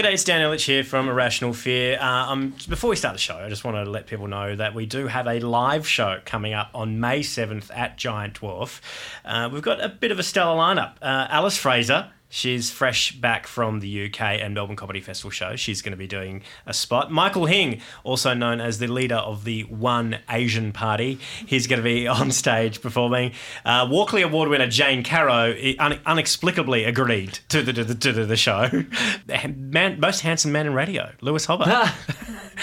G'day, it's Dan Ilic here from A Rational Fear. Uh, um, before we start the show, I just want to let people know that we do have a live show coming up on May 7th at Giant Dwarf. Uh, we've got a bit of a stellar lineup. Uh, Alice Fraser, She's fresh back from the UK and Melbourne Comedy Festival show. She's going to be doing a spot. Michael Hing, also known as the leader of the One Asian Party, he's going to be on stage performing. Uh, Walkley Award winner Jane Caro un- unexplicably agreed to the, to the, to the show. Man, most handsome man in radio, Lewis Hobba,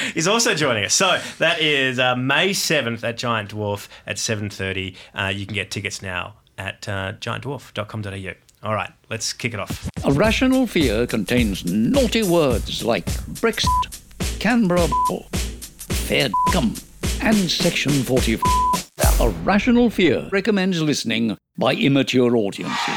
is also joining us. So that is uh, May 7th at Giant Dwarf at 7.30. Uh, you can get tickets now at uh, giantdwarf.com.au. All right, let's kick it off. A Rational fear contains naughty words like Brexit, Canberra, fair cum, and Section 40. A Rational fear recommends listening by immature audiences.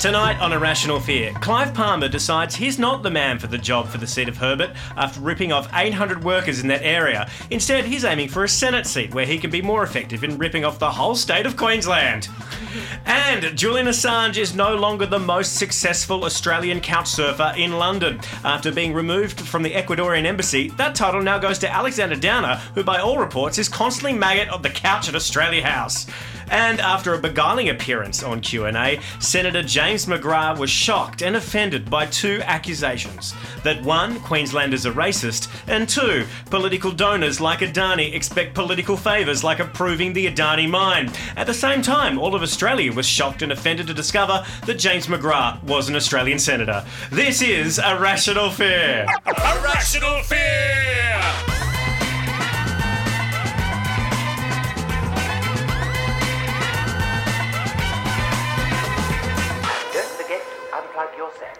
Tonight on A Rational Fear, Clive Palmer decides he's not the man for the job for the seat of Herbert after ripping off 800 workers in that area. Instead, he's aiming for a Senate seat where he can be more effective in ripping off the whole state of Queensland. And Julian Assange is no longer the most successful Australian couch surfer in London. After being removed from the Ecuadorian embassy, that title now goes to Alexander Downer, who by all reports is constantly maggot of the couch at Australia House. And after a beguiling appearance on Q&A, Senator James McGrath was shocked and offended by two accusations. That one, Queenslanders are racist, and two, political donors like Adani expect political favours like approving the Adani mine. At the same time, all of Australia was shocked and offended to discover that James McGrath was an Australian senator. This is A Rational Fear. A Rational Fear!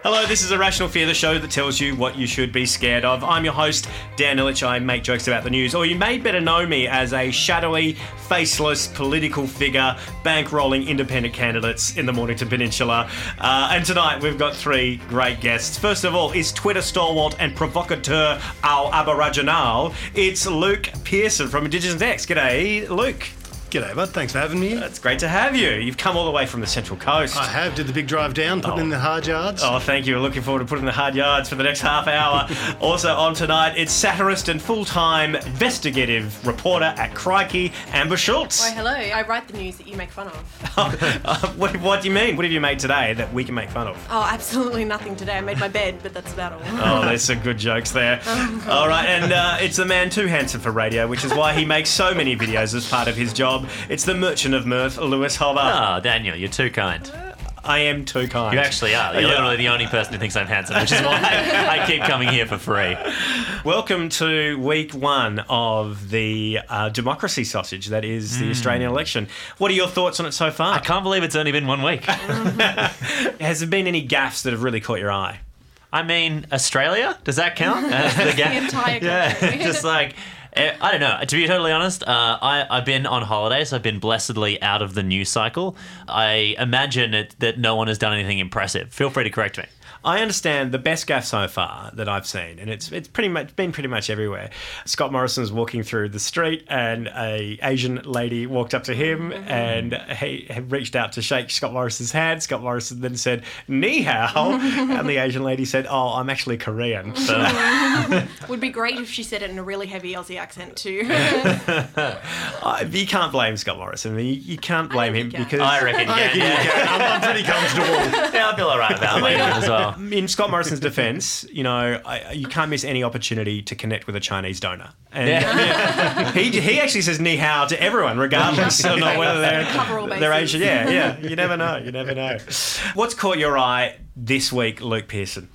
Hello, this is A Rational Fear, the show that tells you what you should be scared of. I'm your host, Dan Ilic. I make jokes about the news, or you may better know me as a shadowy, faceless political figure bankrolling independent candidates in the Mornington Peninsula. Uh, and tonight we've got three great guests. First of all is Twitter stalwart and provocateur Al Aboriginal. It's Luke Pearson from Indigenous X. G'day, Luke. G'day, bud. Thanks for having me. It's great to have you. You've come all the way from the Central Coast. I have. Did the big drive down, putting in the hard yards. Oh, thank you. We're looking forward to putting in the hard yards for the next half hour. also on tonight, it's satirist and full-time investigative reporter at Crikey, Amber Schultz. Oh, hello. I write the news that you make fun of. Uh, what, what do you mean? What have you made today that we can make fun of? Oh, absolutely nothing today. I made my bed, but that's about all. Oh, there's some good jokes there. All right, and uh, it's the man too handsome for radio, which is why he makes so many videos as part of his job. It's the merchant of mirth, Lewis Hobba. Oh, Daniel, you're too kind. I am too kind. You actually are. You're Yeah. literally the only person who thinks I'm handsome, which is why I keep coming here for free. Welcome to week one of the uh, democracy sausage that is the Australian election. What are your thoughts on it so far? I can't believe it's only been one week. Has there been any gaffes that have really caught your eye? I mean, Australia? Does that count? As the, ga- entire Yeah, country. just like. Eh, I don't know. To be totally honest, uh, I, I've been on holidays. I've been blessedly out of the news cycle. I imagine it, that no one has done anything impressive. Feel free to correct me. I understand the best gaff so far that I've seen, and it's it's pretty much been pretty much everywhere. Scott Morrison was walking through the street, and a Asian lady walked up to him, mm-hmm. and he had reached out to shake Scott Morrison's hand. Scott Morrison then said "ni hao," and the Asian lady said, "Oh, I'm actually Korean." So Would be great if she said it in a really heavy Aussie accent too. you can't blame Scott Morrison. You, you can't blame him can. because I reckon. I Yeah, reckon you yeah. can. I'm, I'm pretty comfortable. yeah, I feel all right about it as well. In Scott Morrison's defense, you know, I, you can't miss any opportunity to connect with a Chinese donor. And yeah, he, he actually says ni hao to everyone, regardless of not whether they're, they're. Asian. Yeah, yeah. You never know. You never know. What's caught your eye this week, Luke Pearson?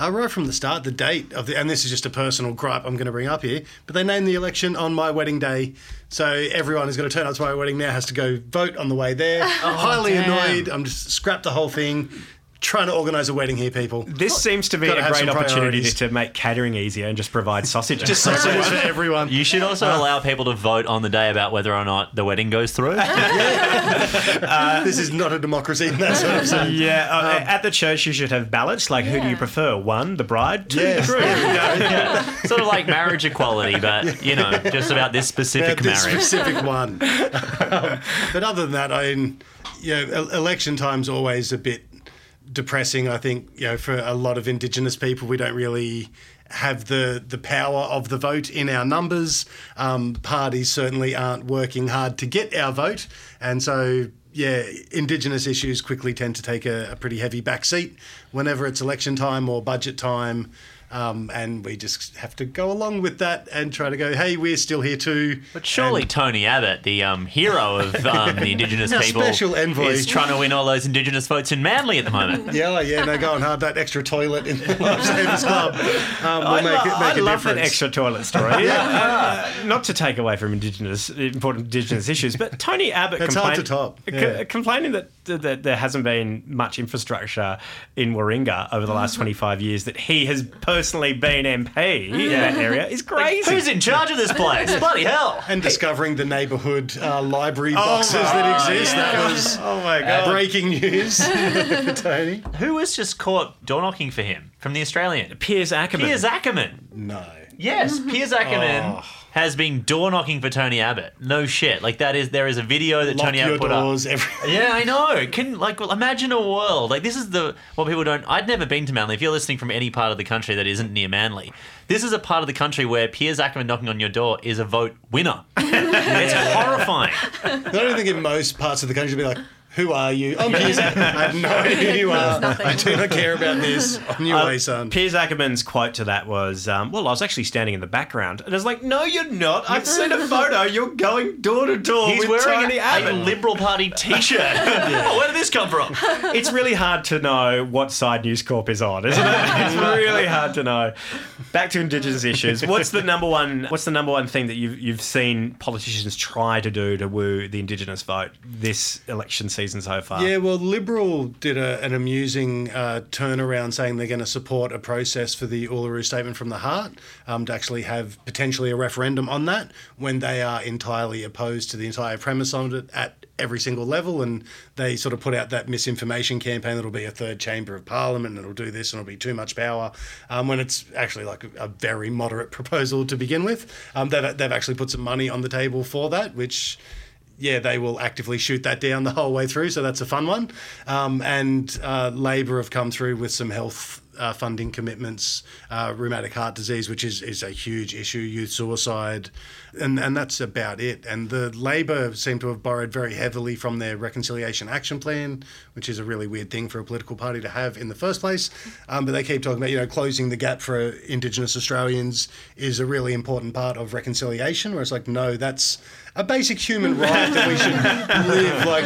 Uh, right from the start, the date of the, and this is just a personal gripe I'm going to bring up here, but they named the election on my wedding day, so everyone who's going to turn up to my wedding now has to go vote on the way there. I'm highly damn. annoyed. I'm just scrap the whole thing. Trying to organise a wedding here, people. This seems to be Gotta a have great some opportunity priorities. to make catering easier and just provide sausages. Just sausages for everyone. You should also allow people to vote on the day about whether or not the wedding goes through. this is not a democracy. That's what I'm saying. yeah, uh, at the church you should have ballots. Like, who do you Yeah. prefer? One, the bride. Two, Yes. the groom. yeah. Sort of like marriage equality, but you know, just about this Yeah, specific this marriage. specific one. Um, but other than that, I mean, you know, el- election time's always a bit depressing. I think you know for a lot of Indigenous people, we don't really have the the power of the vote in our numbers. Um, parties certainly aren't working hard to get our vote, and so. Yeah, Indigenous issues quickly tend to take a, a pretty heavy backseat whenever it's election time or budget time. Um, and we just have to go along with that and try to go, hey, we're still here too. But surely Tony Abbott, the um, hero of um, the Indigenous Our people, special envoy. is trying to win all those Indigenous votes in Manly at the moment. Yeah, yeah, no, going hard. That extra toilet in the Lifesavers Club um, will I, make, lo- it, make I a love difference. that extra toilet story. yeah. uh, not to take away from indigenous important indigenous issues, but Tony Abbott It's hard to complain- top, c- yeah. complaining that, that there hasn't been much infrastructure in Warringah over the last 25 years that he has personally been MP in that area is crazy. Who's in charge of this place? Bloody hell! and discovering the neighbourhood uh, library Oh boxes my- that exist. yeah. That was oh my god. breaking news for Tony. Who was just caught door knocking for him from the Australian? Piers Akerman. Piers Akerman. No. Yes, Piers Akerman Oh. Has been door knocking for Tony Abbott. No shit. Like that is there is a video that Lock Tony Abbott put up. Every- Yeah, I know. Can like well, imagine a world like this is the what people don't. I'd never been to Manly. If you're listening from any part of the country that isn't near Manly, this is a part of the country where Piers Akerman knocking on your door is a vote winner. it's horrifying. I don't think in most parts of the country, it'd be like, who are you? I'm Piers Akerman. I have no idea who you are. I do not care about this. On your Uh, way, son. Piers Akerman's quote to that was, um, "Well, I was actually standing in the background, and I was like, no, you're not. I've seen a photo. You're going door to door He's with wearing Tony a, Abbott." Liberal Party T-shirt. oh, where did this come from? it's really hard to know what side News Corp is on, isn't it? It's really hard to know. Back to Indigenous issues. What's the number one? What's the number one thing that you've you've seen politicians try to do to woo the Indigenous vote this election season so far? Yeah, well, Liberal did a, an amusing uh, turnaround saying they're going to support a process for the Uluru Statement from the Heart um, to actually have potentially a referendum on that when they are entirely opposed to the entire premise on it at every single level. And they sort of put out that misinformation campaign that'll be a third chamber of parliament and it'll do this and it'll be too much power um, when it's actually like a, a very moderate proposal to begin with. Um, they've, they've actually put some money on the table for that, which yeah, they will actively shoot that down the whole way through. So that's a fun one. Um, and uh, Labor have come through with some health uh, funding commitments, uh, rheumatic heart disease, which is, is a huge issue, youth suicide, and, and that's about it. And the Labor seem to have borrowed very heavily from their Reconciliation Action Plan, which is a really weird thing for a political party to have in the first place. Um, but they keep talking about, you know, closing the gap for Indigenous Australians is a really important part of reconciliation, where it's like, no, that's a basic human right that we should live like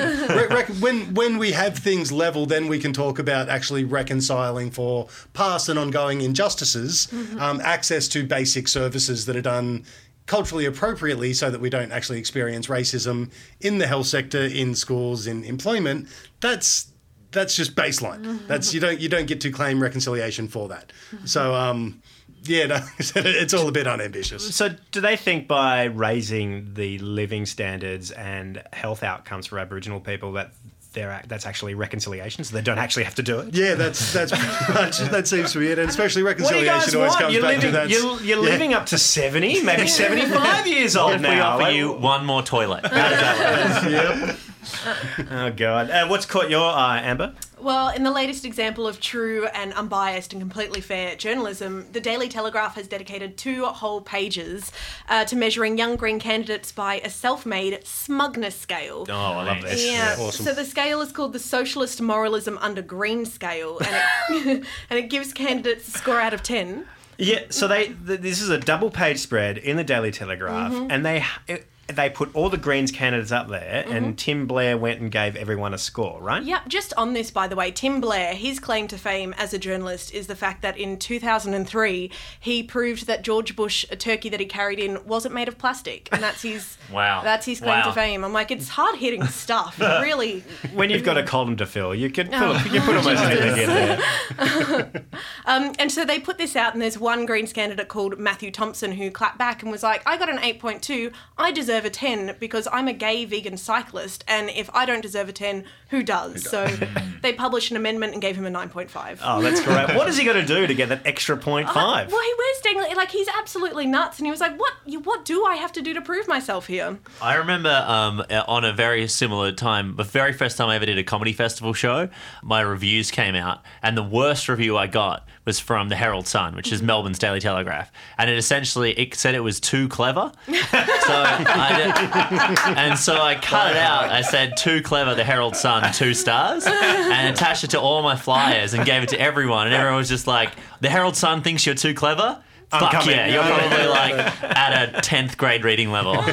re- rec- when when we have things level then we can talk about actually reconciling for past and ongoing injustices um, access to basic services that are done culturally appropriately so that we don't actually experience racism in the health sector in schools in employment. That's that's just baseline. That's you don't you don't get to claim reconciliation for that. So um yeah no, it's all a bit unambitious So, do they think by raising the living standards and health outcomes for Aboriginal people that they're, that's actually reconciliation, so they don't actually have to do it? Yeah, that's that's much that seems to be it, and especially What do you reconciliation always want? comes You're back living, to that. you're, you're Yeah. living up to 70, maybe 75 years old If now. we offer Like, you one more toilet, how does that work? Yep. Oh, God. Uh, what's caught your eye, Amber? Well, in the latest example of true and unbiased and completely fair journalism, the Daily Telegraph has dedicated two whole pages uh, to measuring young Green candidates by a self made smugness scale. Oh, I love this. Yeah. awesome. So the scale is called the Socialist Moralism Under Green Scale, and it, and it gives candidates a score out of 10. Yeah, so they th- this is a double page spread in the Daily Telegraph, Mm-hmm. and they it, they put all the Greens candidates up there, and Tim Blair went and gave everyone a score, right? Yeah, just on this, by the way, Tim Blair, his claim to fame as a journalist is the fact that in 2003 he proved that George Bush, a turkey that he carried in, wasn't made of plastic, and that's his Wow. That's his claim Wow. to fame. I'm like, it's hard hitting stuff, really. When you've got a column to fill, you could put, Oh, you put almost anything in there. Um, and so they put this out, and there's one Greens candidate called Matthew Thompson who clapped back and was like, I got an 8.2. I deserve deserve a 10 because I'm a gay vegan cyclist, and if I don't deserve a 10, who does? So they published an amendment and gave him a 9.5. Oh, that's great. What is he going to do to get that extra point five? Well, he wears dangling like he's absolutely nuts, and he was like, "What? You, what do I have to do to prove myself here?" I remember um, on a very similar time, the very first time I ever did a comedy festival show, my reviews came out, and the worst review I got was from the Herald Sun, which is mm-hmm. Melbourne's Daily Telegraph, and it essentially it said it was too clever. so I did, and so I cut it out. I said too clever, the Herald Sun, two stars, and attached it to all my flyers and gave it to everyone, and everyone was just like, "The Herald Sun thinks you're too clever." Fuck coming. yeah, you're probably like at a tenth grade reading level.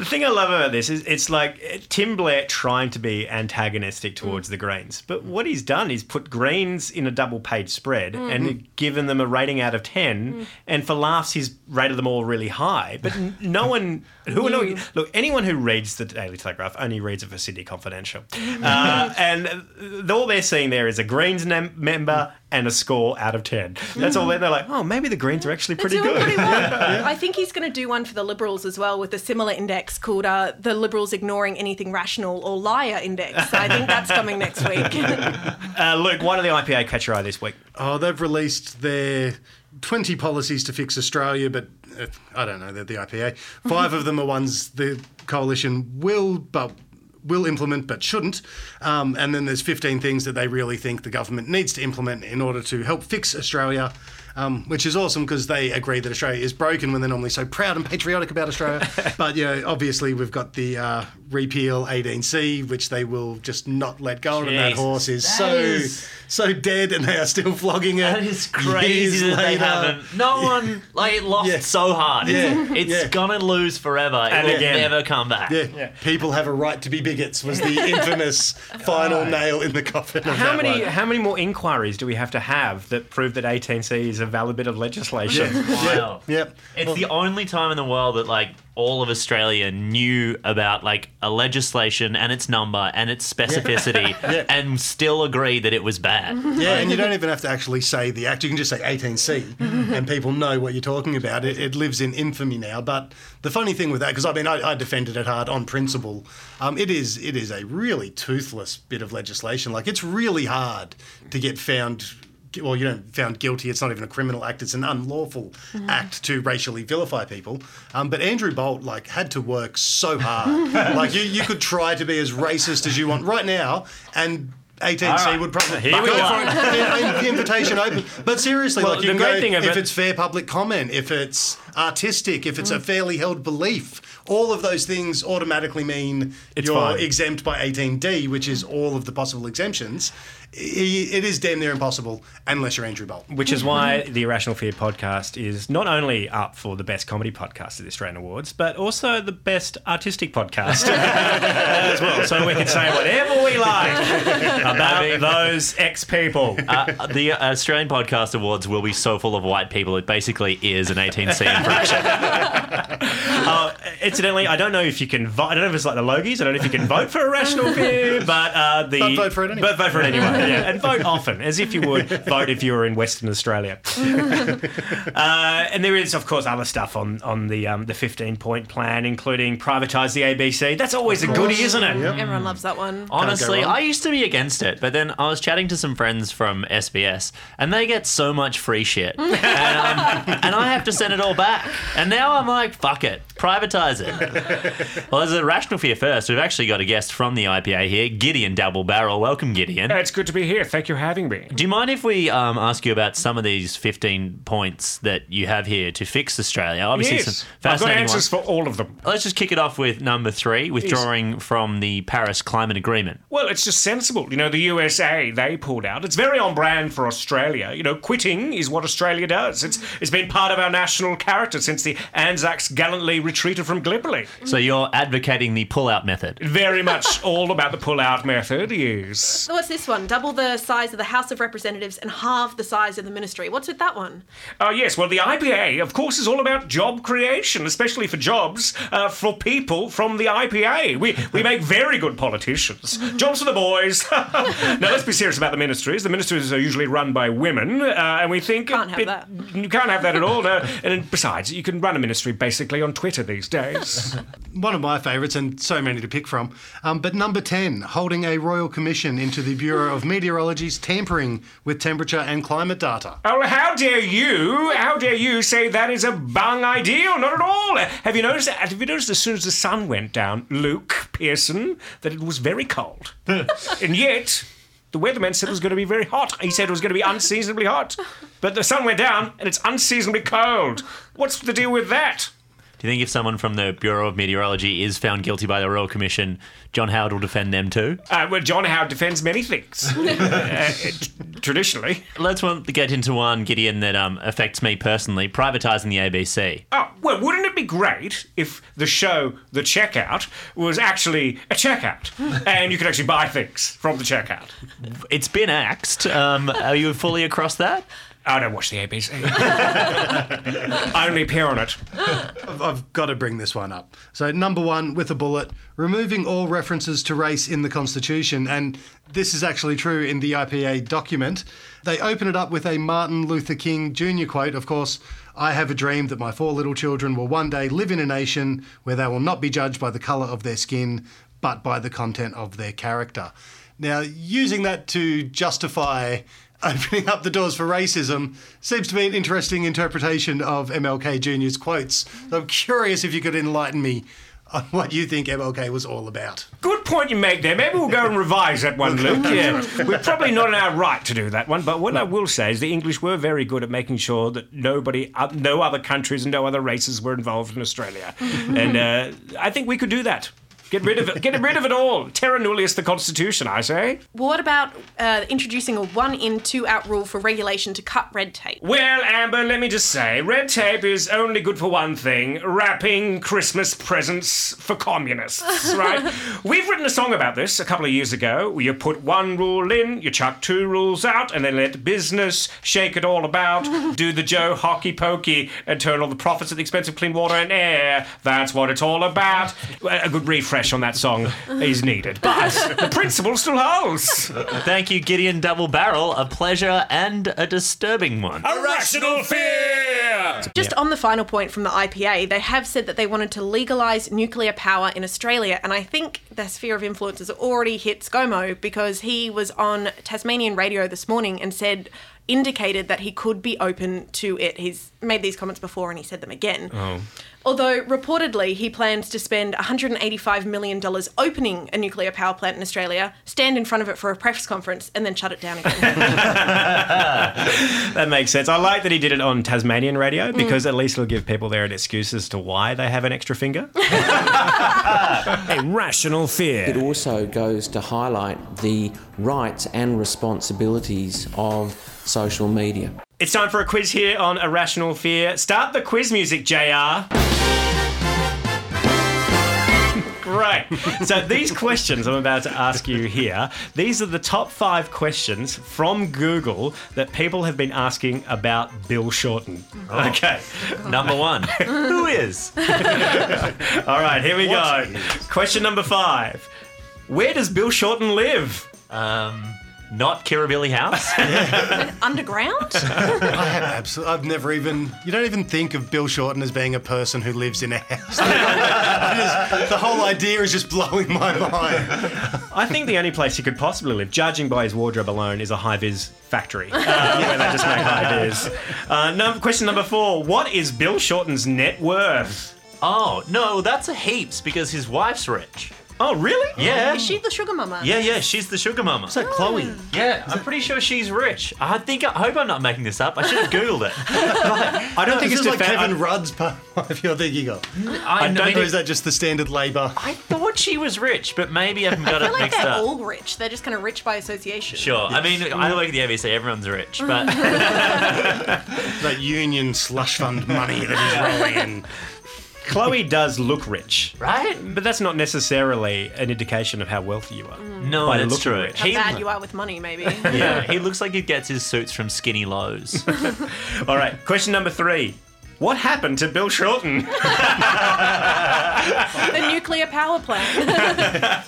The thing I love about this is it's like Tim Blair trying to be antagonistic towards mm. the Greens. But what he's done is put Greens in a double page spread mm. and given them a rating out of 10. Mm. And for laughs, he's rated them all really high. But no one, who no, look, anyone who reads the Daily Telegraph only reads it for Sydney Confidential. Uh, and all they're seeing there is a Greens nem- member and a score out of 10. That's all. They're like, oh, maybe the Greens are actually pretty good. pretty well. I think he's going to do one for the Liberals as well with a similar index called uh, the Liberals Ignoring Anything Rational or Liar Index. I think that's coming next week. Uh, Luke, why did the IPA catch your eye this week? Oh, they've released their 20 policies to fix Australia, but uh, I don't know, they're the IPA. Five of them are ones the coalition will, but will implement but shouldn't. Um, and then there's 15 things that they really think the government needs to implement in order to help fix Australia. Um, which is awesome because they agree that Australia is broken when they're normally so proud and patriotic about Australia. but yeah, obviously we've got the uh, repeal 18C, which they will just not let go of, and that horse is that so is- so dead, and they are still flogging it. That is crazy that they later. haven't. No one like it lost Yeah. so hard. Yeah. It's Yeah. gonna lose forever. It And will again. never come back. Yeah. people have a right to be bigots was the infamous final nail in the coffin. Of How that many one. how many more inquiries do we have to have that prove that 18C is a valid bit of legislation? Wow. Yep. It's the only time in the world that like all of Australia knew about like a legislation and its number and its specificity Yeah. and still agreed that it was bad. Yeah, and you don't even have to actually say the act. You can just say 18C, and people know what you're talking about. It, it lives in infamy now. But the funny thing with that, because I mean, I, I defended it hard on principle. Um, it is it is a really toothless bit of legislation. Like it's really hard to get found. Well, you don't found guilty. It's not even a criminal act. It's an unlawful act to racially vilify people. Um, but Andrew Bolt like had to work so hard. like you, you could try to be as racist as you want right now, and 18C All right. would probably Here we go go. for it. The invitation open. But seriously, Well, like you the can great go, thing if about- it's fair public comment, if it's artistic, if it's a fairly held belief, all of those things automatically mean It's you're fine. exempt by 18D, which is all of the possible exemptions. I- It is damn near impossible unless you're Andrew Bolt. Which is why the A Rational Fear podcast is not only up for the best comedy podcast at the Australian Awards, but also the best artistic podcast as well. So we can say whatever we like about those ex people. Uh, the Australian Podcast Awards will be so full of white people. It basically is an 18C infraction. Uh, incidentally, I don't know if you can vote. I don't know if it's like the Logies. I don't know if you can vote for A Rational Fear, but uh, the But vote for it anyway. But vote for it anyway. Yeah, and vote often, as if you would vote if you were in Western Australia. uh, and there is, of course, other stuff on on the um, the 15 point plan, including privatise the ABC. That's always a goodie, isn't it? Everyone loves that one. Honestly. I used to be against it, but then I was chatting to some friends from SBS, and they get so much free shit, and, um, and I have to send it all back. And now I'm like, fuck it, privatise it. well, as a rational fear first, we've actually got a guest from the IPA here, Gideon Double Barrel. Welcome, Gideon. It's good to be here. Thank you for having me. Do you mind if we um, ask you about some of these 15 points that you have here to fix Australia? Obviously, yes, some I've got fascinating answers ones. for all of them. Let's just kick it off with number three, withdrawing from the Paris Climate Agreement. Well, it's just sensible. You know, the USA, they pulled out. It's very on brand for Australia. You know, quitting is what Australia does. It's It's been part of our national character since the Anzacs gallantly retreated from Gallipoli. So you're advocating the pull-out method. Very much all about the pull-out method, yes. So what's this one? Double the size of the House of Representatives and halve the size of the ministry. What's with that one? Uh, yes, well, the IPA, of course, is all about job creation, especially for jobs uh, for people from the IPA. We, we make very good politicians. Jobs for the boys. now, let's be serious about the ministries. The ministries are usually run by women, uh, and we think. Can't have it- that. You can't have that at all, no. And besides, Besides, you can run a ministry basically on Twitter these days. One of my favourites, and so many to pick from. Um, but number 10, holding a royal commission into the Bureau of Meteorology's tampering with temperature and climate data. oh, how dare you? How dare you say that is a bung ideal? Not at all. Have you noticed? That have you noticed as soon as the sun went down, Luke Pearson, that it was very cold, and yet. The weatherman said it was going to be very hot. He said it was going to be unseasonably hot. But the sun went down and it's unseasonably cold. What's the deal with that? Do you think if someone from the Bureau of Meteorology is found guilty by the Royal Commission, John Howard will defend them too? Uh, well, John Howard defends many things. uh, t- traditionally. Let's want get into one, Gideon, that um, affects me personally privatising the ABC. Oh, well, wouldn't it be great if the show The Checkout was actually a checkout and you could actually buy things from the checkout? It's been axed. Um, are you fully across that? I don't watch the ABC. I only appear on it. I've, I've got to bring this one up. So, number one, with a bullet, removing all references to race in the Constitution, and this is actually true in the IPA document. They open it up with a Martin Luther King Jr. quote, of course. I have a dream that my four little children will one day live in a nation where they will not be judged by the colour of their skin, but by the content of their character. Now, using that to justify opening up the doors for racism seems to be an interesting interpretation of MLK Jr.'s quotes. So I'm curious if you could enlighten me on what you think MLK was all about. Good point you make there. Maybe we'll go and revise that one, Luke. Yeah, we're probably not in our right to do that one. But what I will say is the English were very good at making sure that nobody, uh, no other countries and no other races were involved in Australia, and uh, I think we could do that. Get rid of it. Get rid of it all. Terra nullius the Constitution, I say. Well, what about uh, introducing a one in, two out rule for regulation to cut red tape? Well, Amber, let me just say, red tape is only good for one thing wrapping Christmas presents for communists, right? We've written a song about this a couple of years ago. You put one rule in, you chuck two rules out, and then let business shake it all about, do the Joe hockey pokey, and turn all the profits at the expense of clean water and air. That's what it's all about. A good refresh on that song is needed, but the principle still holds. Thank you, Gideon Double Barrel. A pleasure and a disturbing one. A Rational fear! Just on the final point from the IPA, they have said that they wanted to legalise nuclear power in Australia, and I think the sphere of influence has already hit ScoMo because he was on Tasmanian radio this morning and said indicated that he could be open to it. He's made these comments before and he said them again. Oh. Although reportedly he plans to spend $185 million opening a nuclear power plant in Australia, stand in front of it for a press conference, and then shut it down again. That makes sense. I like that he did it on Tasmanian radio mm. because at least it'll give people there an excuse as to why they have an extra finger. Irrational It fear. It also goes to highlight the rights and responsibilities of social media. It's time for a quiz here on A Rational Fear. Start the quiz music, JR. Great. So these questions I'm about to ask you here, these are the top five questions from Google that people have been asking about Bill Shorten. Okay. Number one. Who is? All right, here we go. Question number five. Where does Bill Shorten live? Um, not Kirribilli House. Underground? I have absolutely. I've never even. You don't even think of Bill Shorten as being a person who lives in a house. Just- the whole idea is just blowing my mind. I think the only place he could possibly live, judging by his wardrobe alone, is a high vis factory uh, where they just make high vis. Uh, num- question number four What is Bill Shorten's net worth? oh, no, that's a heaps because his wife's rich. Oh, really? Yeah. Is she the sugar mama? Yeah, yeah, she's the sugar mama. So Chloe, Yeah, I'm pretty sure she's rich. I think I hope I'm not making this up. I should have googled it. I don't think it's is like defa- Kevin Rudd's part of you're thinking of. I, don't know- Or is that just the standard Labour? I thought she was rich, but maybe I've got I it feel like mixed they're up. all rich. They're just kind of rich by association. Sure. I mean, I work at the ABC. Everyone's rich, but That union slush fund money that is rolling in. Chloe does look rich. right? But that's not necessarily an indication of how wealthy you are. No, By that's looking true. rich. How He, bad you are with money, maybe. yeah, he looks like he gets his suits from Skinny Lows. All right, question number three. What happened to Bill Shorten? the nuclear power plant.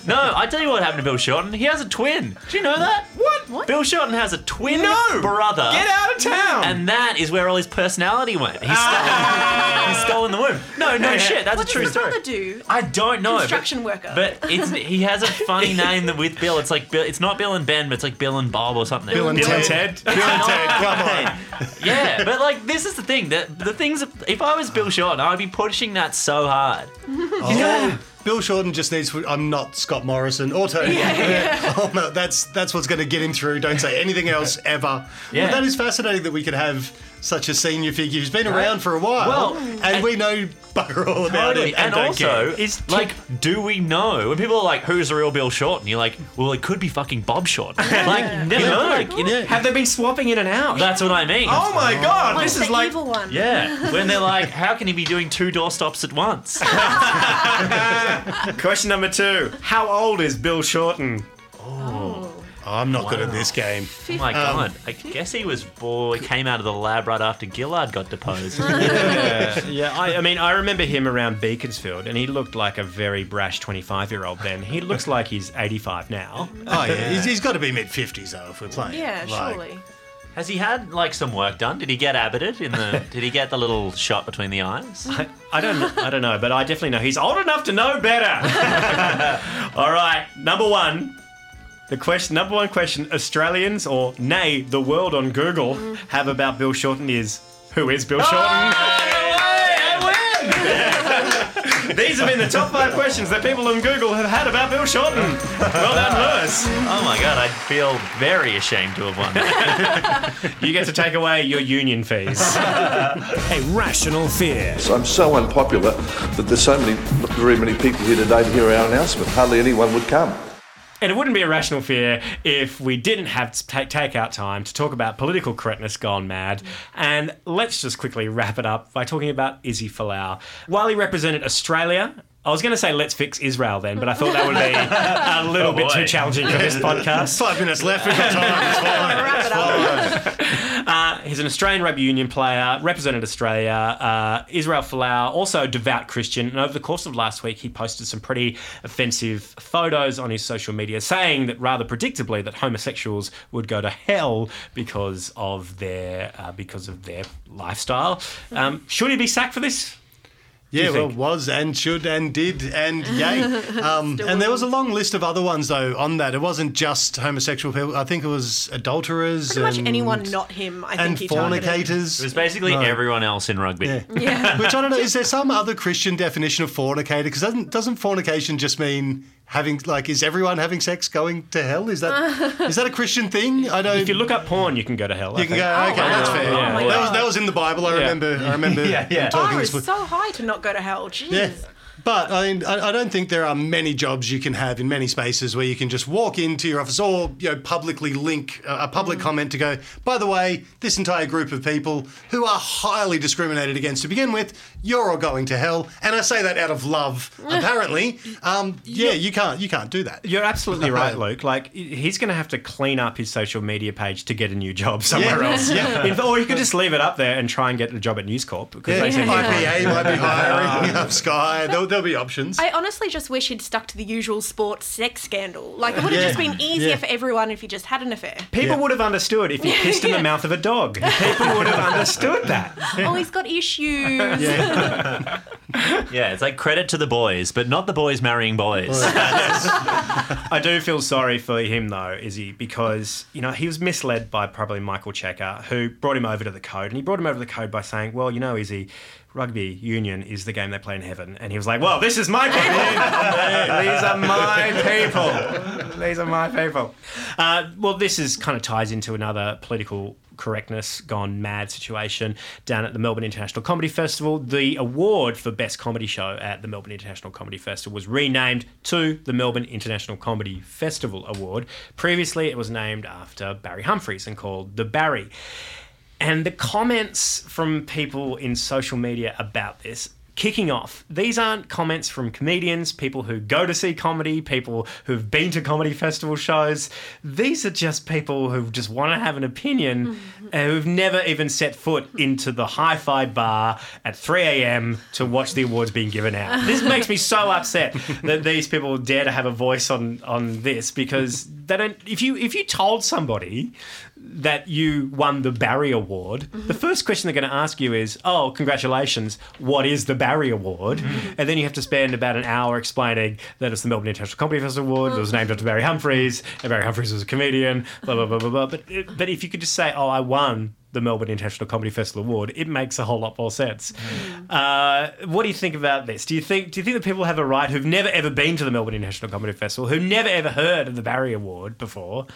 no, I tell you what happened to Bill Shorten. He has a twin. Do you know that? What? What? Bill Shorten has a twin No! brother. Get out of town! And that is where all his personality went. He's ah. stolen, he's stolen the womb. No, no shit. That's What a true story. What does the story. brother do? I don't know. Construction but, worker. But it's he has a funny name that with Bill. It's like Bill. It's not Bill and Ben, but it's like Bill and Bob or something. Bill and Bill and Ted. Ted. Bill and Ted, come on. Yeah, but like this is the thing. That the things. If I was Bill Shorten, I'd be pushing that so hard. Oh, Bill Shorten just needs. I'm not Scott Morrison or Tony. Oh, no, that's that's what's going to get him through. Don't say anything else ever. Yeah. But that is fascinating that we could have such a senior figure who's been around for a while, Well, and, and- we know bugger all about Totally. it. And, don't also, care. it's like, do we know? When people are like, "Who's the real Bill Shorten?" You're like, "Well, it could be fucking Bob Shorten." like, you never know. Like, you know, Have they been swapping in and out? that's what I mean. oh my oh. god, What's this is the like. evil one? Yeah, when they're like, "How can he be doing two doorstops at once?" Question number two How old is Bill Shorten? I'm not good at this game. Oh my um, god! I guess he was boy came out of the lab right after Gillard got deposed. Yeah, I, I mean, I remember him around Beaconsfield, and he looked like a very brash 25 year old then. He looks like he's 85 now. Oh yeah, he's, he's got to be mid fifties though if we're playing. Yeah, Like, surely. Has he had like some work done? Did he get abboted in the? did he get the little shot between the eyes? I, I don't, I don't know, but I definitely know he's old enough to know better. All right, number one. The question, number one question Australians or nay, the world on Google have about Bill Shorten is who is Bill Shorten? These have been the top five questions that people on Google have had about Bill Shorten. Well done, Lewis. Oh my god! I feel very ashamed to have won. You get to take away your union fees. A rational fear. I'm so unpopular that there's so many, not very many people here today to hear our announcement. Hardly anyone would come. And it wouldn't be a rational fear if we didn't have to take, take out time to talk about political correctness gone mad. And let's just quickly wrap it up by talking about Izzy Folau. While he represented Australia, I was going to say let's fix Israel then, but I thought that would be a little bit too challenging for this podcast. Five minutes left. We've got time. It's fine. Wrap it up. Uh, he's an Australian rugby union player, represented Australia. Uh, Israel Folau, also a devout Christian. And over the course of last week, he posted some pretty offensive photos on his social media, saying that rather predictably that homosexuals would go to hell because of their uh, because of their lifestyle. Um, should he be sacked for this? Yeah, you well, think? was and should and did and yay. Um, and there was a long list of other ones though on that. It wasn't just homosexual people. I think it was adulterers. Pretty much and, anyone not him, I and think he targeted. fornicators. It was basically No. everyone else in rugby. Yeah. Yeah. Which I don't know. Is there some other Christian definition of fornicator? Because doesn't doesn't fornication just mean having like is everyone having sex going to hell? Is that is that a Christian thing? I don't. If you look up porn, you can go to hell. I you can think. go. Okay, that's wow. fair. Oh my that, was, that was in the Bible. I remember. I remember. Yeah, yeah. them talking Bar this is so high to not go to hell. Jeez. Yeah. But I mean, I I don't think there are many jobs you can have in many spaces where you can just walk into your office or you know publicly link a a public comment to go. By the way, this entire group of people who are highly discriminated against to begin with, you're all going to hell. And I say that out of love, apparently. Um, yeah, you can't you can't do that. You're absolutely right, Luke. Like he's going to have to clean up his social media page to get a new job somewhere Yeah. else. Yeah. In- or he could just leave it up there and try and get a job at News Corp because Yeah, they seem IPA might be hiring up Sky. There'll, there'll be options. I honestly just wish he'd stuck to the usual sports sex scandal. Like, it would have Yeah. just been easier Yeah. for everyone if he just had an affair. People Yeah. would have understood if he pissed in the mouth of a dog. People would have understood that. oh, he's got issues. Yeah, it's like credit to the boys, but not the boys marrying boys. I do feel sorry for him though, Izzy, because you know he was misled by probably Michael Cheika, who brought him over to the code, and he brought him over to the code by saying, "Well, you know, Izzy." Rugby union is the game they play in heaven, and he was like, "Well, this is my people. These are my people. These are my people." Uh, well, this is kind of ties into another political correctness gone mad situation down at the Melbourne International Comedy Festival. The award for Best Comedy Show at the Melbourne International Comedy Festival was renamed to the Melbourne International Comedy Festival Award. Previously, it was named after Barry Humphries and called the Barry. And the comments from people in social media about this kicking off. These aren't comments from comedians, people who go to see comedy, people who've been to comedy festival shows. These are just people who just want to have an opinion, uh, who've never even set foot into the hi fi bar at 3 a.m. to watch the awards being given out. This makes me so upset that these people dare to have a voice on, on this because they don't. If you if you told somebody that you won the Barry Award, mm-hmm. the first question they're going to ask you is, "Oh, congratulations! What is the Barry Award?" Mm-hmm. And then you have to spend about an hour explaining that it's the Melbourne International Comedy Festival Award. It was mm-hmm. named after Barry Humphries, and Barry Humphries was a comedian. Blah blah blah blah blah. But but if you could just say, "Oh, I won." The Melbourne International Comedy Festival Award. It makes a whole lot more sense. Uh, what do you think about this? Do you think do you think that people have a right who've never ever been to the Melbourne International Comedy Festival, who've never ever heard of the Barry Award before?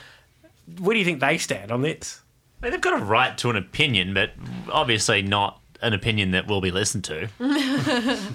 Where do you think they stand on this? I mean, they've got a right to an opinion, but obviously not an opinion that will be listened to.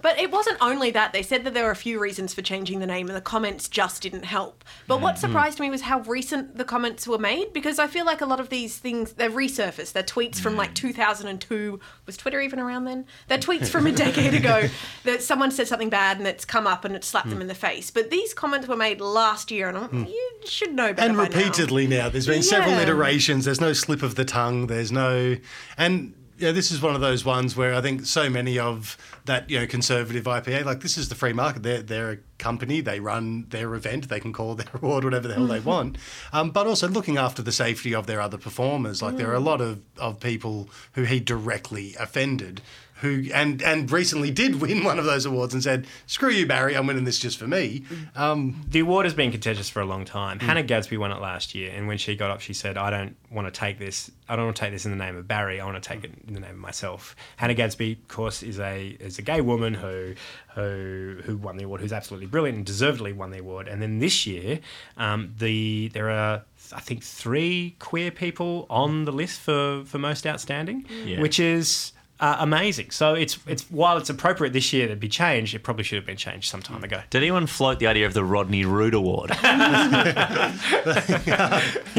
But it wasn't only that. They said that there were a few reasons for changing the name, and the comments just didn't help. But what mm-hmm. surprised me was how recent the comments were made, because I feel like a lot of these things, they're resurfaced. They're tweets from like mm. 2002. Was Twitter even around then? They're tweets from a decade ago that someone said something bad and it's come up and it slapped them mm. in the face. But these comments were made last year, and I'm, mm. you should know better. and by now. repeatedly now. There's been several iterations. There's no slip of the tongue. There's no, and yeah, this is one of those ones where I think so many of that you know conservative IPA, like this is the free market. They're they're a company. They run their event. They can call their award whatever the hell they want. Um, but also looking after the safety of their other performers. Like there are a lot of of people who he directly offended. Who and and recently did win one of those awards and said, "Screw you, Barry! I'm winning this just for me." Um, The award has been contentious for a long time. Hannah Gadsby won it last year, and when she got up, she said, "I don't want to take this. I don't want to take this in the name of Barry. I want to take it in the name of myself." Hannah Gadsby, of course, is a is a gay woman who who who won the award, who's absolutely brilliant and deservedly won the award. And then this year, um, the there are. I think three queer people on the list for, for most outstanding, Yeah. which is uh, amazing. So it's it's while it's appropriate this year to be changed, it probably should have been changed some time ago. Did anyone float the idea of the Rodney Rude Award?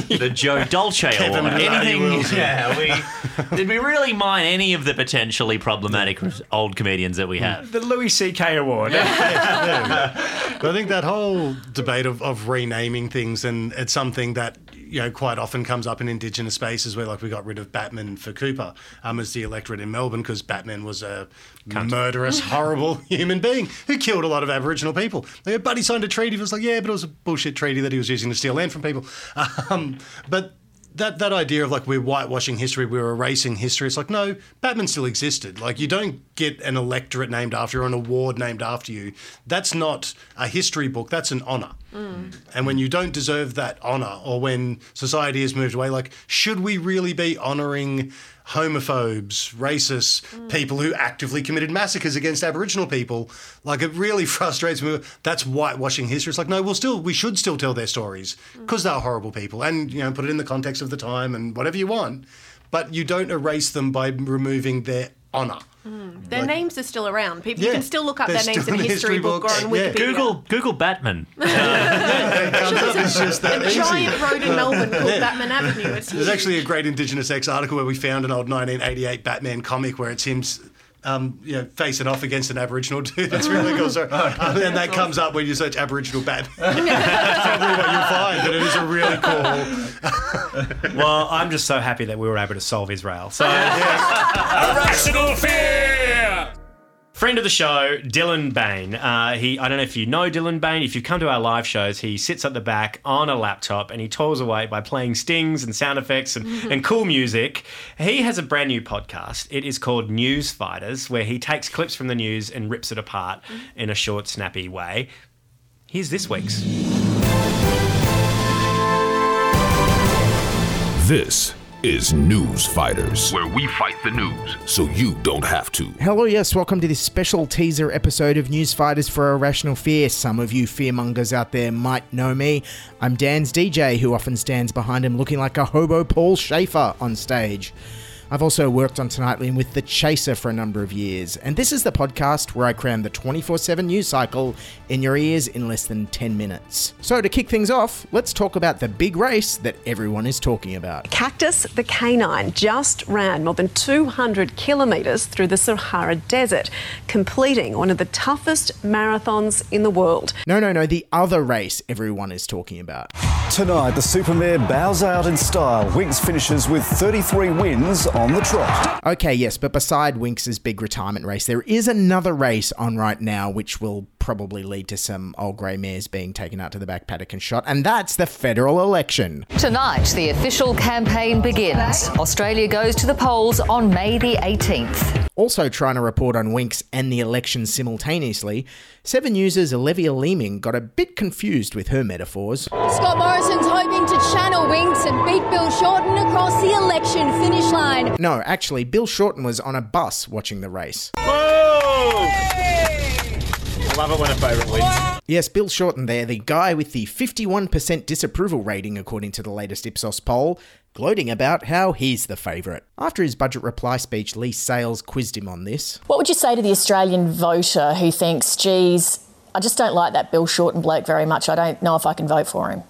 the Joe Dolce Award? Murray Anything? Wilson. Yeah, we did we really mine any of the potentially problematic old comedians that we have? The Louis C.K. Award. But I think that whole debate of, of renaming things, and it's something that you know quite often comes up in Indigenous spaces, where like we got rid of Batman for Cooper um, as the electorate in Melbourne because Batman was a murderous, horrible human being who killed a lot of Aboriginal people. Like, but he signed a treaty. It was like, yeah, but it was a bullshit treaty that he was using to steal land from people. Um, but that that idea of like we're whitewashing history, we're erasing history. It's like no, Batman still existed. Like you don't get an electorate named after you or an award named after you. That's not a history book. That's an honor. And when you don't deserve that honor, or when society has moved away, like should we really be honoring? Homophobes, racists, mm. people who actively committed massacres against Aboriginal people. Like, it really frustrates me. That's whitewashing history. It's like, no, we'll still, we should still tell their stories mm. because they're horrible people and, you know, put it in the context of the time and whatever you want. But you don't erase them by removing their honour. Their names are still around. People you can still look up their names in a history history book or books. on Yeah. Google Google Batman. It comes up, it's just that a easy. giant road in Melbourne called Batman Avenue. It's There's huge. actually a great Indigenous X article where we found an old 1988 Batman comic where it's him. Um, you know, facing off against an Aboriginal dude that's really cool. So, um, and that comes up when you search Aboriginal Batman. That's probably what you'll find, but it is a really cool. Well, I'm just so happy that we were able to solve Israel. So, A Rational fear! Friend of the show, Dylan Bain. Uh, he, I don't know if you know Dylan Bain. If you've come to our live shows, he sits at the back on a laptop and he toils away by playing stings and sound effects and, and cool music. He has a brand new podcast. It is called News Fighters, where he takes clips from the news and rips it apart in a short, snappy way. Here's this week's. This is News Fighters, where we fight the news so you don't have to. Hello, yes, welcome to this special teaser episode of News Fighters for A Rational Fear. Some of you fearmongers out there might know me. I'm Dan's DJ, who often stands behind him looking like a hobo Paul Shaffer on stage. I've also worked on Tonightly with The Chaser for a number of years, and this is the podcast where I cram the 24 7 news cycle in your ears in less than 10 minutes. So, to kick things off, let's talk about the big race that everyone is talking about. Cactus the canine just ran more than 200 kilometres through the Sahara Desert, completing one of the toughest marathons in the world. No, no, no, the other race everyone is talking about. Tonight, the Supermare bows out in style. Winx finishes with 33 wins on the trot. Okay, yes, but beside Winx' big retirement race, there is another race on right now which will probably lead to some old grey mares being taken out to the back paddock and shot, and that's the federal election. Tonight, the official campaign begins. Australia goes to the polls on May the 18th. Also trying to report on Winx and the election simultaneously, Seven News' Olivia Leeming got a bit confused with her metaphors. Scott Morrison's hoping to channel Winx and beat Bill Shorten across the election finish line. No, actually, Bill Shorten was on a bus watching the race. I love it when a favourite wins. Yes, Bill Shorten there, the guy with the 51% disapproval rating according to the latest Ipsos poll, gloating about how he's the favourite. After his budget reply speech, Leigh Sales quizzed him on this. What would you say to the Australian voter who thinks, geez, I just don't like that Bill Shorten bloke very much. I don't know if I can vote for him.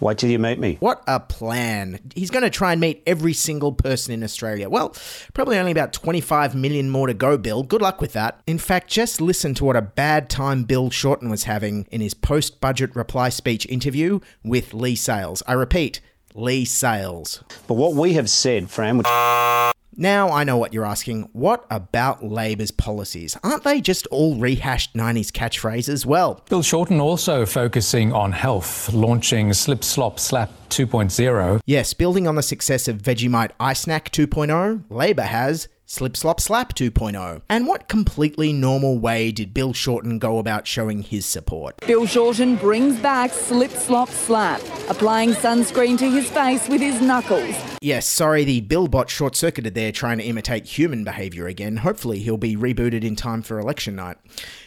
Wait till you meet me. What a plan. He's going to try and meet every single person in Australia. Well, probably only about 25 million more to go, Bill. Good luck with that. In fact, just listen to what a bad time Bill Shorten was having in his post budget reply speech interview with Leigh Sales. I repeat, Leigh Sales. But what we have said, Fran, which Now I know what you're asking. What about Labor's policies? Aren't they just all rehashed 90s catchphrases? Well, Bill Shorten also focusing on health, launching Slip Slop Slap 2.0. yes, building on the success of Vegemite iSnack 2.0, Labor has Slip Slop Slap 2.0. And what completely normal way did Bill Shorten go about showing his support? Bill Shorten brings back Slip Slop Slap, applying sunscreen to his face with his knuckles. Yes, sorry, the Billbot short circuited there trying to imitate human behaviour again. Hopefully, he'll be rebooted in time for election night.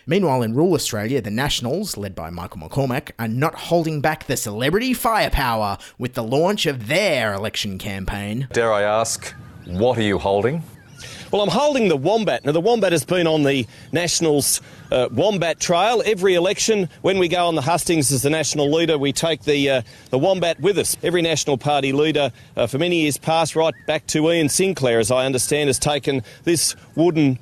Meanwhile, in rural Australia, the Nationals, led by Michael McCormack, are not holding back the celebrity firepower with the launch of their election campaign. Dare I ask, what are you holding? Well, I'm holding the Wombat. Now, the Wombat has been on the Nationals uh, Wombat Trail. Every election, when we go on the hustings as the national leader, we take the, uh, the Wombat with us. Every National Party leader uh, for many years past, right back to Ian Sinclair, as I understand, has taken this wooden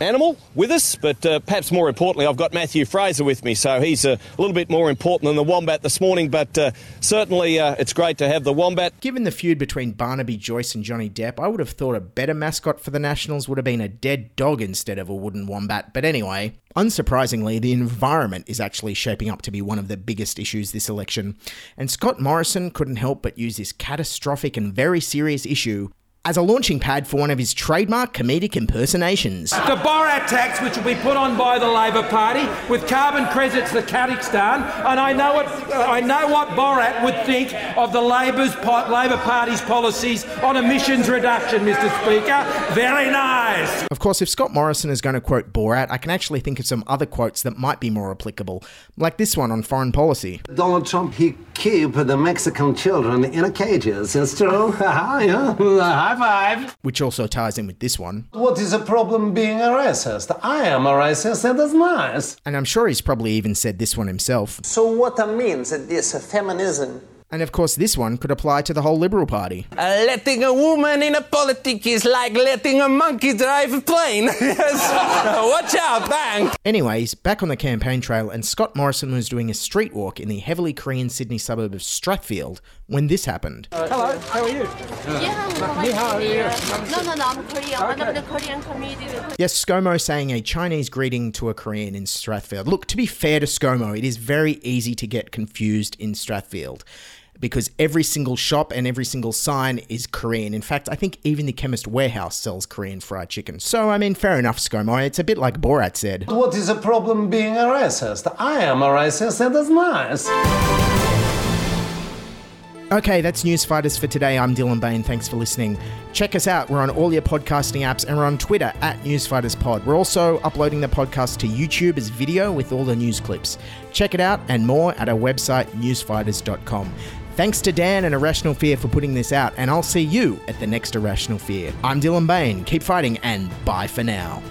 animal with us, but uh, perhaps more importantly, I've got Matthew Fraser with me, so he's a little bit more important than the Wombat this morning, but uh, certainly uh, it's great to have the Wombat. Given the feud between Barnaby Joyce and Johnny Depp, I would have thought a better mascot for the Nationals would have been a dead dog instead of a wooden wombat. But anyway, unsurprisingly, the environment is actually shaping up to be one of the biggest issues this election. And Scott Morrison couldn't help but use this catastrophic and very serious issue as a launching pad for one of his trademark comedic impersonations. The Borat tax, which will be put on by the Labor Party, with carbon credits for Kazakhstan, and I know what I know what Borat would think of the Labor's Labor Party's policies on emissions reduction, Mr. Speaker. Very nice. Of course, if Scott Morrison is going to quote Borat, I can actually think of some other quotes that might be more applicable, like this one on foreign policy. Donald Trump, he keep the Mexican children in a cages. It's true. yeah. High five. Which also ties in with this one. What is the problem being a racist? I am a racist, and that's nice. And I'm sure he's probably even said this one himself. So what that means is this feminism. And of course, this one could apply to the whole Liberal Party. Uh, letting a woman in a politics is like letting a monkey drive a plane. yes. Watch out, bang. Anyways, back on the campaign trail, and Scott Morrison was doing a street walk in the heavily Korean Sydney suburb of Strathfield when this happened. Hello, how are you? Yeah, Ni hao, how are you? No, no, no, I'm Korean. One of the Korean comedians. Yes, ScoMo saying a Chinese greeting to a Korean in Strathfield. Look, to be fair to ScoMo, it is very easy to get confused in Strathfield because every single shop and every single sign is Korean. In fact, I think even the Chemist Warehouse sells Korean fried chicken. So, I mean, fair enough, ScoMo. It's a bit like Borat said. What is the problem being a racist? I am a racist, and that's nice. Okay, that's News Fighters for today. I'm Dylan Bain. Thanks for listening. Check us out. We're on all your podcasting apps and we're on Twitter at NewsFightersPod. We're also uploading the podcast to YouTube as video with all the news clips. Check it out and more at our website, newsfighters.com. Thanks to Dan and A Rational Fear for putting this out, and I'll see you at the next A Rational Fear. I'm Dylan Bain. Keep fighting, and bye for now.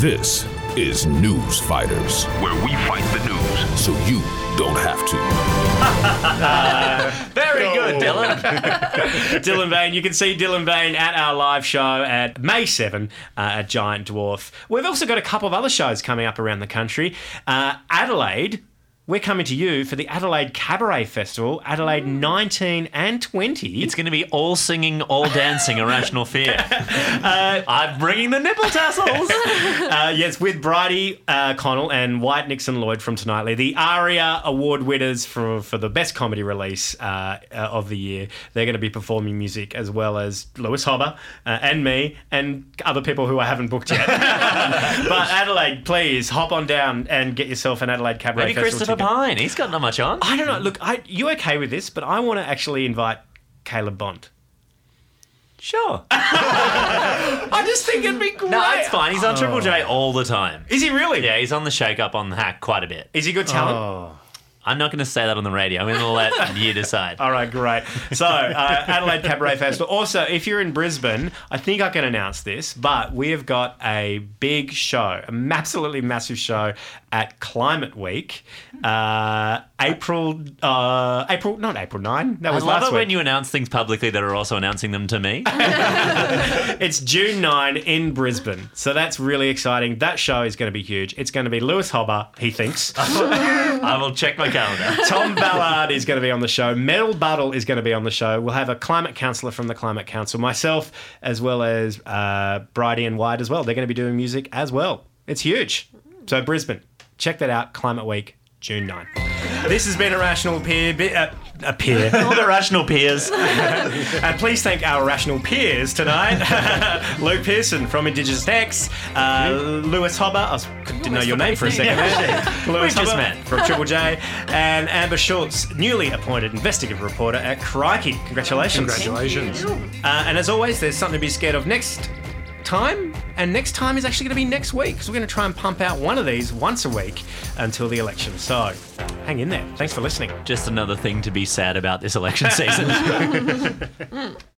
This is News Fighters, where we fight the news so you don't have to. Very good, Dylan. Dylan Bain. You can see Dylan Bain at our live show at May 7 uh, at Giant Dwarf. We've also got a couple of other shows coming up around the country. Uh, Adelaide. We're coming to you for the Adelaide Cabaret Festival, Adelaide 19 and 20. It's going to be all singing, all dancing, Irrational Fear. I'm bringing the nipple tassels. uh, yes, with Bridie uh, Connell and Wyatt Nixon Lloyd from Tonightly, the ARIA award winners for, for the best comedy release uh, uh, of the year. They're going to be performing music as well as Lewis Hobba uh, and me and other people who I haven't booked yet. but Adelaide, please hop on down and get yourself an Adelaide Cabaret Maybe Festival Christopher ticket. Pyne. He's got not much on. I don't know. Look, I, you okay with this? But I want to actually invite Caleb Bond. Sure. I just think it'd be great. No, it's fine. He's on Triple J all the time. Is he really? Yeah, he's on the shake up on the hack quite a bit. Is he good talent? I'm not going to say that on the radio. I'm going to let you decide. All right, great. So, uh, Adelaide Cabaret Festival. Also, if you're in Brisbane, I think I can announce this, but we have got a big show, an absolutely massive show at Climate Week, uh, April, uh, April, not April 9. That I was love last it week. when you announce things publicly that are also announcing them to me. it's June 9 in Brisbane. So that's really exciting. That show is going to be huge. It's going to be Lewis Hobba, he thinks. I will check my calendar. Tom Ballard is going to be on the show. Mel Buttle is going to be on the show. We'll have a climate counsellor from the Climate Council, myself, as well as uh, Bridie and Wyatt as well. They're going to be doing music as well. It's huge. So, Brisbane, check that out. Climate Week, June 9. This has been a rational peer. Bi- uh, a peer. All the rational peers. and please thank our rational peers tonight Luke Pearson from Indigenous X, uh, Lewis Hobba, I didn't know your name for a second there. Lewis We've Hobba met. from Triple J, and Amber Schultz, newly appointed investigative reporter at Crikey. Congratulations. Congratulations. Uh, and as always, there's something to be scared of next time, and next time is actually going to be next week because we're going to try and pump out one of these once a week until the election. So hang in there. Thanks for listening. Just another thing to be sad about this election season.